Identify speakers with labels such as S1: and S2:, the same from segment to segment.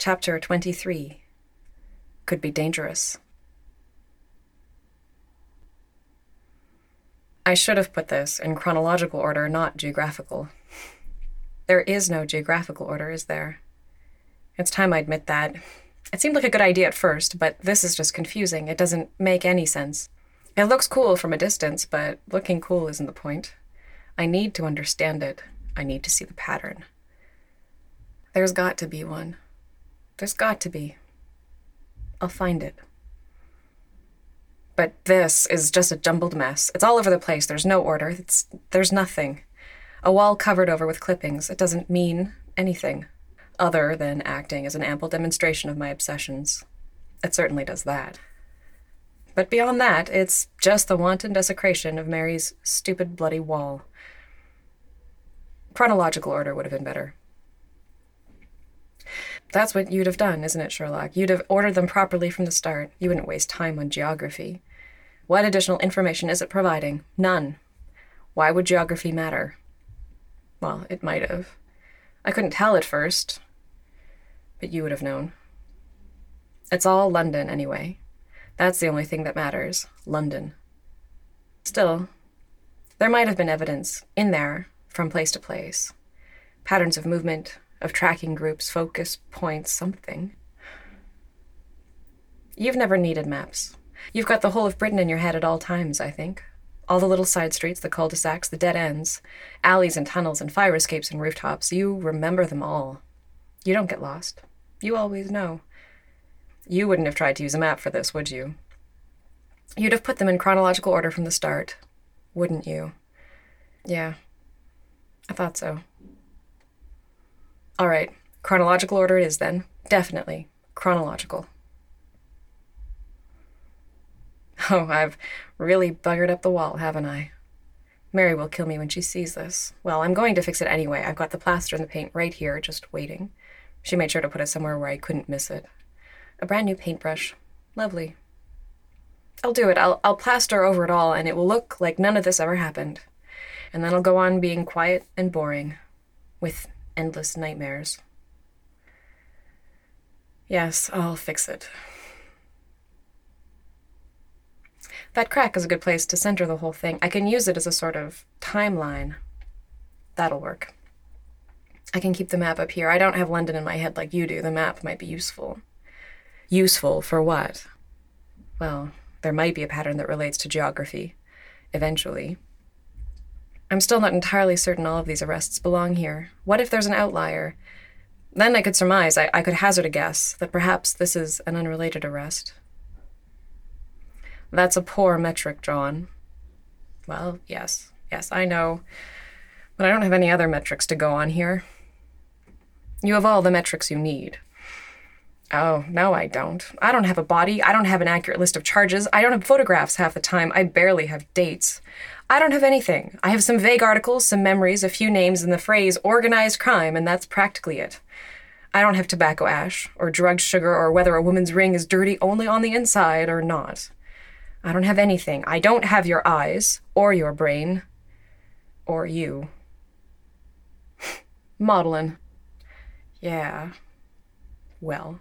S1: Chapter 23 Could be dangerous. I should have put this in chronological order, not geographical. There is no geographical order, is there? It's time I admit that. It seemed like a good idea at first, but this is just confusing. It doesn't make any sense. It looks cool from a distance, but looking cool isn't the point. I need to understand it. I need to see the pattern. There's got to be one. There's got to be. I'll find it. But this is just a jumbled mess. It's all over the place. There's no order. It's, there's nothing. A wall covered over with clippings. It doesn't mean anything other than acting as an ample demonstration of my obsessions. It certainly does that. But beyond that, it's just the wanton desecration of Mary's stupid bloody wall. Chronological order would have been better. That's what you'd have done, isn't it, Sherlock? You'd have ordered them properly from the start. You wouldn't waste time on geography. What additional information is it providing? None. Why would geography matter? Well, it might have. I couldn't tell at first, but you would have known. It's all London, anyway. That's the only thing that matters London. Still, there might have been evidence in there from place to place patterns of movement, of tracking groups, focus points, something. You've never needed maps. You've got the whole of Britain in your head at all times, I think. All the little side streets, the cul de sacs, the dead ends, alleys and tunnels and fire escapes and rooftops. You remember them all. You don't get lost. You always know. You wouldn't have tried to use a map for this, would you? You'd have put them in chronological order from the start, wouldn't you? Yeah, I thought so. All right, chronological order it is then. Definitely chronological. Oh, I've really buggered up the wall, haven't I? Mary will kill me when she sees this. Well, I'm going to fix it anyway. I've got the plaster and the paint right here, just waiting. She made sure to put it somewhere where I couldn't miss it. A brand new paintbrush. Lovely. I'll do it. I'll, I'll plaster over it all, and it will look like none of this ever happened. And then I'll go on being quiet and boring, with endless nightmares. Yes, I'll fix it. That crack is a good place to center the whole thing. I can use it as a sort of timeline. That'll work. I can keep the map up here. I don't have London in my head like you do. The map might be useful. Useful for what? Well, there might be a pattern that relates to geography. Eventually. I'm still not entirely certain all of these arrests belong here. What if there's an outlier? Then I could surmise, I, I could hazard a guess, that perhaps this is an unrelated arrest. That's a poor metric, John. Well, yes, yes, I know. But I don't have any other metrics to go on here. You have all the metrics you need. Oh, no, I don't. I don't have a body. I don't have an accurate list of charges. I don't have photographs half the time. I barely have dates. I don't have anything. I have some vague articles, some memories, a few names, and the phrase organized crime, and that's practically it. I don't have tobacco ash, or drugged sugar, or whether a woman's ring is dirty only on the inside or not. I don't have anything. I don't have your eyes, or your brain, or you. Maudlin. Yeah. Well.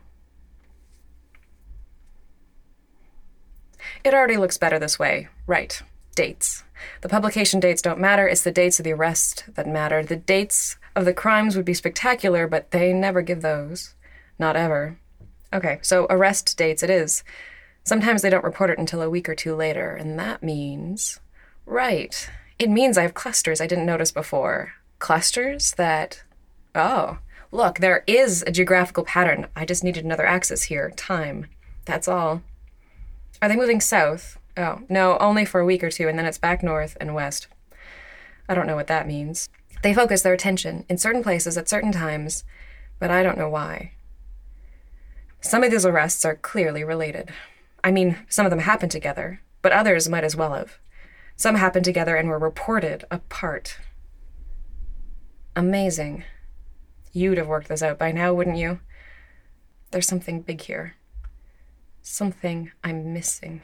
S1: It already looks better this way. Right. Dates. The publication dates don't matter, it's the dates of the arrest that matter. The dates of the crimes would be spectacular, but they never give those. Not ever. Okay, so arrest dates it is. Sometimes they don't report it until a week or two later, and that means. Right. It means I have clusters I didn't notice before. Clusters that. Oh, look, there is a geographical pattern. I just needed another axis here time. That's all. Are they moving south? Oh, no, only for a week or two, and then it's back north and west. I don't know what that means. They focus their attention in certain places at certain times, but I don't know why. Some of these arrests are clearly related. I mean, some of them happened together, but others might as well have. Some happened together and were reported apart. Amazing. You'd have worked this out by now, wouldn't you? There's something big here. Something I'm missing.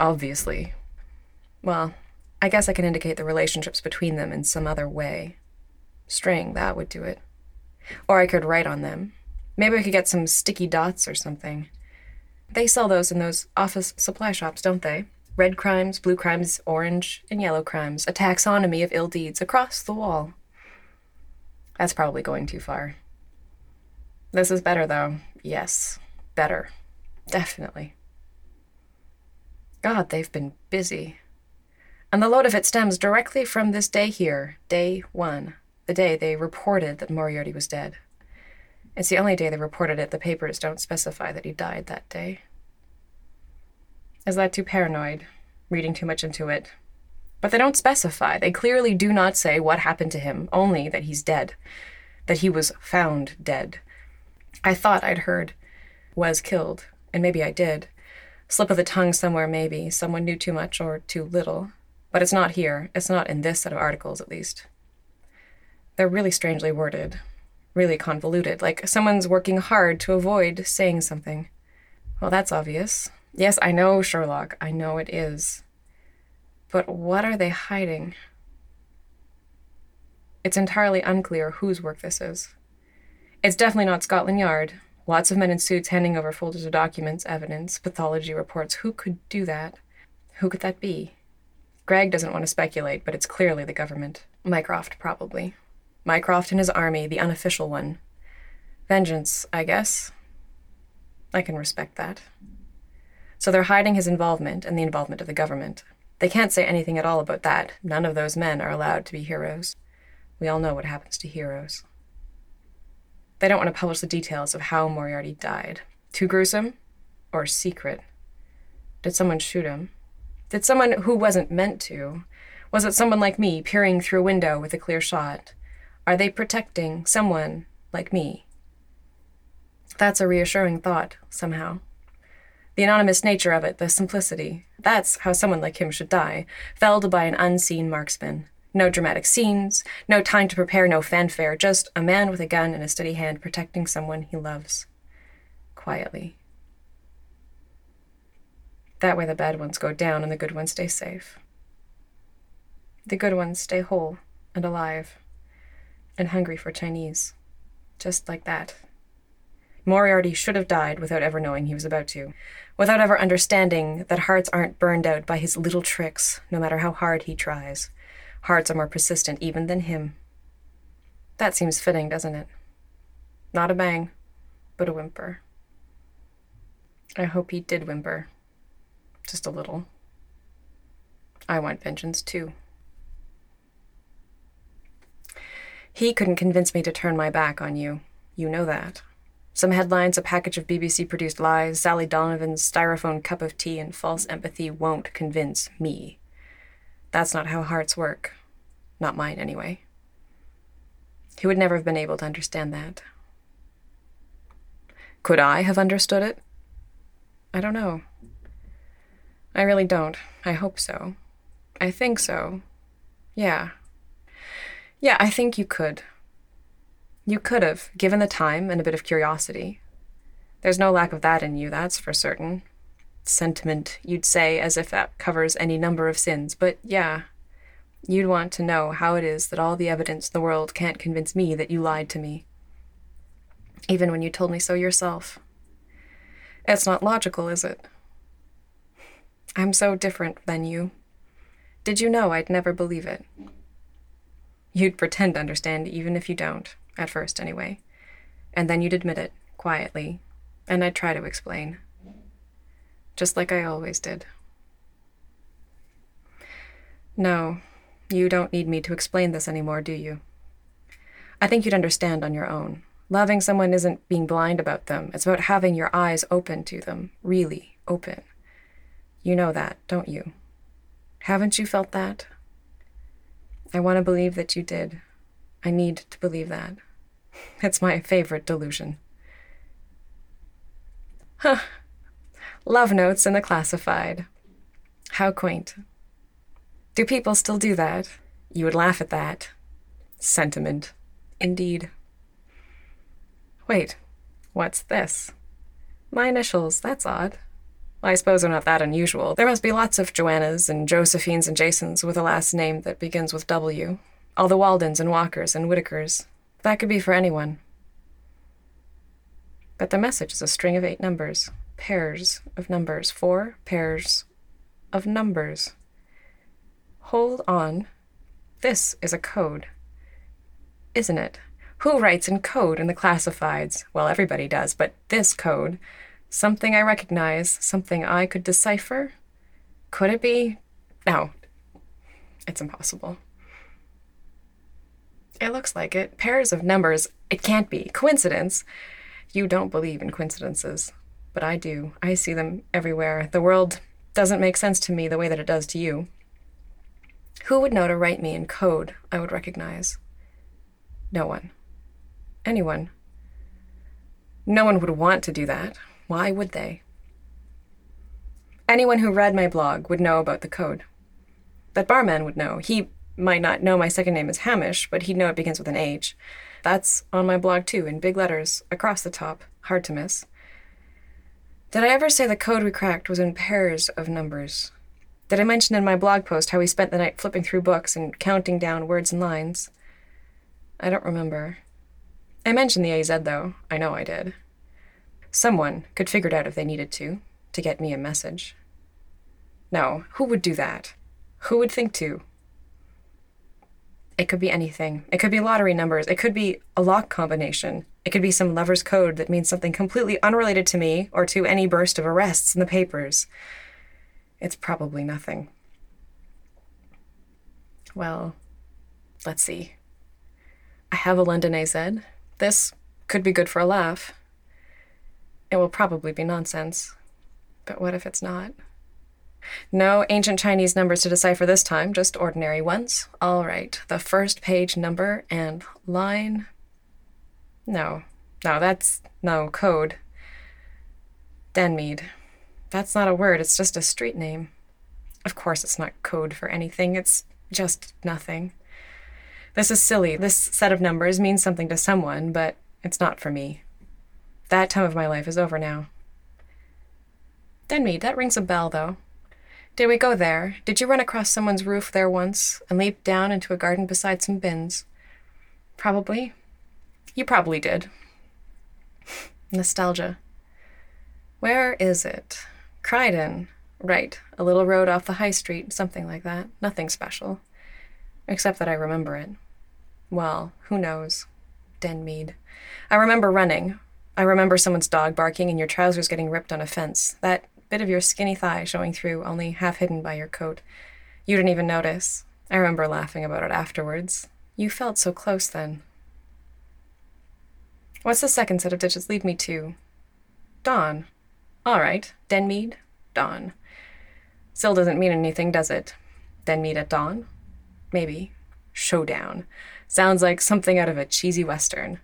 S1: Obviously. Well, I guess I can indicate the relationships between them in some other way. String, that would do it. Or I could write on them. Maybe we could get some sticky dots or something. They sell those in those office supply shops, don't they? Red crimes, blue crimes, orange, and yellow crimes. A taxonomy of ill deeds across the wall. That's probably going too far. This is better, though. Yes, better. Definitely. God, they've been busy. And the load of it stems directly from this day here, day one, the day they reported that Moriarty was dead. It's the only day they reported it. The papers don't specify that he died that day. Is that too paranoid? Reading too much into it? But they don't specify. They clearly do not say what happened to him, only that he's dead. That he was found dead. I thought I'd heard was killed, and maybe I did. Slip of the tongue somewhere, maybe. Someone knew too much or too little. But it's not here. It's not in this set of articles, at least. They're really strangely worded, really convoluted, like someone's working hard to avoid saying something. Well, that's obvious. Yes, I know, Sherlock. I know it is. But what are they hiding? It's entirely unclear whose work this is. It's definitely not Scotland Yard. Lots of men in suits handing over folders of documents, evidence, pathology reports. Who could do that? Who could that be? Greg doesn't want to speculate, but it's clearly the government. Mycroft, probably. Mycroft and his army, the unofficial one. Vengeance, I guess. I can respect that. So they're hiding his involvement and the involvement of the government. They can't say anything at all about that. None of those men are allowed to be heroes. We all know what happens to heroes. They don't want to publish the details of how Moriarty died. Too gruesome? Or secret? Did someone shoot him? Did someone who wasn't meant to? Was it someone like me peering through a window with a clear shot? Are they protecting someone like me? That's a reassuring thought, somehow. The anonymous nature of it, the simplicity. That's how someone like him should die, felled by an unseen marksman. No dramatic scenes, no time to prepare, no fanfare, just a man with a gun and a steady hand protecting someone he loves. Quietly. That way the bad ones go down and the good ones stay safe. The good ones stay whole and alive and hungry for Chinese. Just like that. Moriarty should have died without ever knowing he was about to, without ever understanding that hearts aren't burned out by his little tricks, no matter how hard he tries. Hearts are more persistent even than him. That seems fitting, doesn't it? Not a bang, but a whimper. I hope he did whimper. Just a little. I want vengeance too. He couldn't convince me to turn my back on you. You know that. Some headlines, a package of BBC produced lies, Sally Donovan's styrofoam cup of tea, and false empathy won't convince me. That's not how hearts work. Not mine, anyway. He would never have been able to understand that. Could I have understood it? I don't know. I really don't. I hope so. I think so. Yeah. Yeah, I think you could. You could have, given the time and a bit of curiosity. There's no lack of that in you, that's for certain. Sentiment, you'd say, as if that covers any number of sins, but yeah. You'd want to know how it is that all the evidence in the world can't convince me that you lied to me. Even when you told me so yourself. It's not logical, is it? I'm so different than you. Did you know I'd never believe it? You'd pretend to understand even if you don't. At first, anyway. And then you'd admit it, quietly, and I'd try to explain. Just like I always did. No, you don't need me to explain this anymore, do you? I think you'd understand on your own. Loving someone isn't being blind about them, it's about having your eyes open to them, really open. You know that, don't you? Haven't you felt that? I want to believe that you did. I need to believe that. It's my favorite delusion. Huh. Love notes in the classified. How quaint. Do people still do that? You would laugh at that. Sentiment. Indeed. Wait, what's this? My initials, that's odd. I suppose they're not that unusual. There must be lots of Joannas and Josephines and Jasons with a last name that begins with W. All the Waldens and Walkers and Whitakers. That could be for anyone. But the message is a string of eight numbers, pairs of numbers, four pairs of numbers. Hold on. This is a code. Isn't it? Who writes in code in the classifieds? Well, everybody does, but this code, something I recognize, something I could decipher? Could it be? No. It's impossible. It looks like it. Pairs of numbers. It can't be. Coincidence. You don't believe in coincidences, but I do. I see them everywhere. The world doesn't make sense to me the way that it does to you. Who would know to write me in code I would recognize? No one. Anyone. No one would want to do that. Why would they? Anyone who read my blog would know about the code. That barman would know. He might not know my second name is Hamish, but he'd know it begins with an H. That's on my blog too, in big letters, across the top, hard to miss. Did I ever say the code we cracked was in pairs of numbers? Did I mention in my blog post how we spent the night flipping through books and counting down words and lines? I don't remember. I mentioned the AZ, though. I know I did. Someone could figure it out if they needed to, to get me a message. No, who would do that? Who would think to? It could be anything. It could be lottery numbers. It could be a lock combination. It could be some lover's code that means something completely unrelated to me or to any burst of arrests in the papers. It's probably nothing. Well, let's see. I have a London AZ. This could be good for a laugh. It will probably be nonsense. But what if it's not? No ancient Chinese numbers to decipher this time, just ordinary ones. All right, the first page number and line. No, no, that's no code. Denmead. That's not a word, it's just a street name. Of course, it's not code for anything, it's just nothing. This is silly. This set of numbers means something to someone, but it's not for me. That time of my life is over now. Denmead, that rings a bell, though. Did we go there? Did you run across someone's roof there once and leap down into a garden beside some bins? Probably. You probably did. Nostalgia. Where is it? Croydon. Right. A little road off the high street, something like that. Nothing special. Except that I remember it. Well, who knows? Denmead. I remember running. I remember someone's dog barking and your trousers getting ripped on a fence. That bit of your skinny thigh showing through, only half hidden by your coat. You didn't even notice. I remember laughing about it afterwards. You felt so close then. What's the second set of digits lead me to? Dawn. All right. Denmead, dawn. Still doesn't mean anything, does it? Denmead at dawn? Maybe. Showdown. Sounds like something out of a cheesy western.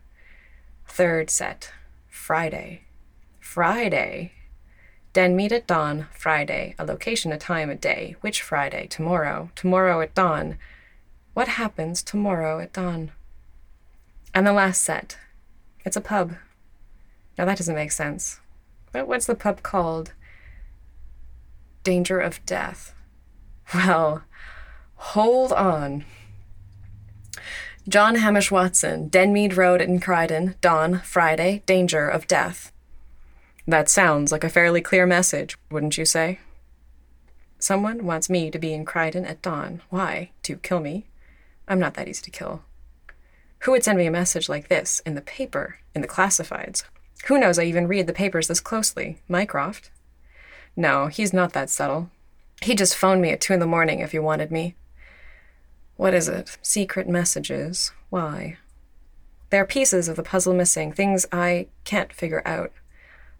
S1: Third set. Friday. Friday. Denmead at dawn, Friday. A location, a time, a day. Which Friday? Tomorrow. Tomorrow at dawn. What happens tomorrow at dawn? And the last set. It's a pub. Now that doesn't make sense. But what's the pub called? Danger of death. Well, hold on. John Hamish Watson, Denmead Road in Croydon, dawn, Friday, danger of death. That sounds like a fairly clear message, wouldn't you say? Someone wants me to be in Croydon at dawn. Why? To kill me? I'm not that easy to kill. Who would send me a message like this in the paper, in the classifieds? Who knows I even read the papers this closely? Mycroft? No, he's not that subtle. He just phoned me at two in the morning if he wanted me. What is it? Secret messages. Why? There are pieces of the puzzle missing, things I can't figure out.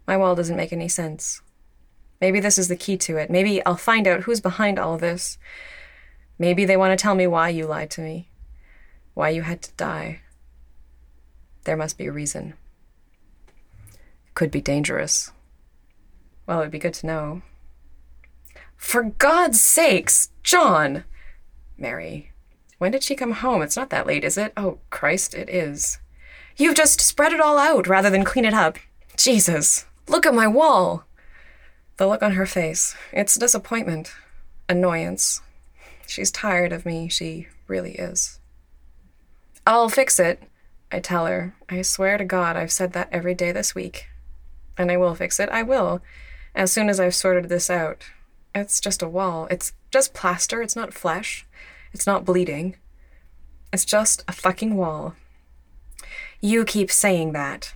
S1: My wall doesn't make any sense. Maybe this is the key to it. Maybe I'll find out who's behind all this. Maybe they want to tell me why you lied to me, why you had to die. There must be a reason. Could be dangerous. Well, it'd be good to know. For God's sakes, John! Mary. When did she come home? It's not that late, is it? Oh, Christ, it is. You've just spread it all out rather than clean it up. Jesus. Look at my wall. The look on her face. It's disappointment, annoyance. She's tired of me. She really is. I'll fix it, I tell her. I swear to God I've said that every day this week. And I will fix it. I will. As soon as I've sorted this out. It's just a wall. It's just plaster. It's not flesh. It's not bleeding. It's just a fucking wall. You keep saying that.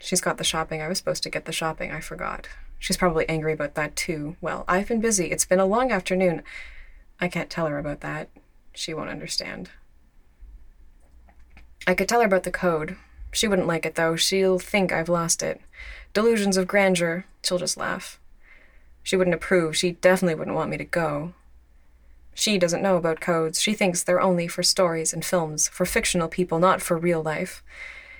S1: She's got the shopping. I was supposed to get the shopping. I forgot. She's probably angry about that too. Well, I've been busy. It's been a long afternoon. I can't tell her about that. She won't understand. I could tell her about the code. She wouldn't like it, though. She'll think I've lost it. Delusions of grandeur. She'll just laugh. She wouldn't approve. She definitely wouldn't want me to go. She doesn't know about codes. She thinks they're only for stories and films, for fictional people, not for real life.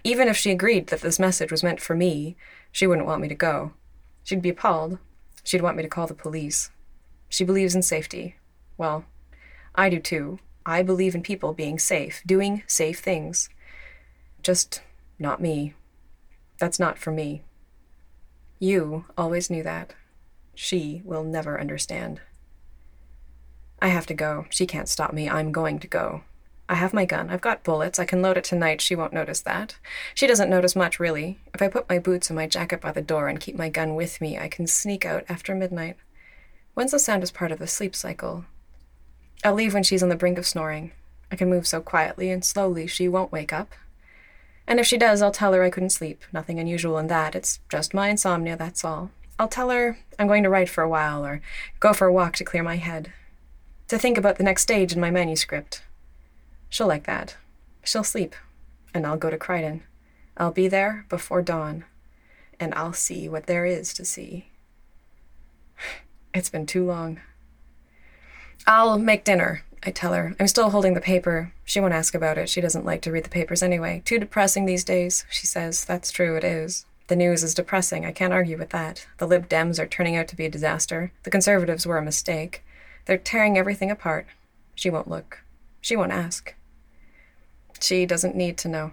S1: Even if she agreed that this message was meant for me, she wouldn't want me to go. She'd be appalled. She'd want me to call the police. She believes in safety. Well, I do too. I believe in people being safe, doing safe things. Just not me. That's not for me. You always knew that. She will never understand. I have to go. She can't stop me. I'm going to go. I have my gun. I've got bullets. I can load it tonight. She won't notice that. She doesn't notice much, really. If I put my boots and my jacket by the door and keep my gun with me, I can sneak out after midnight. When's the sound is part of the sleep cycle? I'll leave when she's on the brink of snoring. I can move so quietly and slowly she won't wake up. And if she does, I'll tell her I couldn't sleep. Nothing unusual in that. It's just my insomnia, that's all. I'll tell her I'm going to write for a while or go for a walk to clear my head. To think about the next stage in my manuscript. She'll like that. She'll sleep, and I'll go to Croydon. I'll be there before dawn, and I'll see what there is to see. It's been too long. I'll make dinner, I tell her. I'm still holding the paper. She won't ask about it. She doesn't like to read the papers anyway. Too depressing these days, she says. That's true, it is. The news is depressing. I can't argue with that. The Lib Dems are turning out to be a disaster. The Conservatives were a mistake. They're tearing everything apart. She won't look. She won't ask. She doesn't need to know.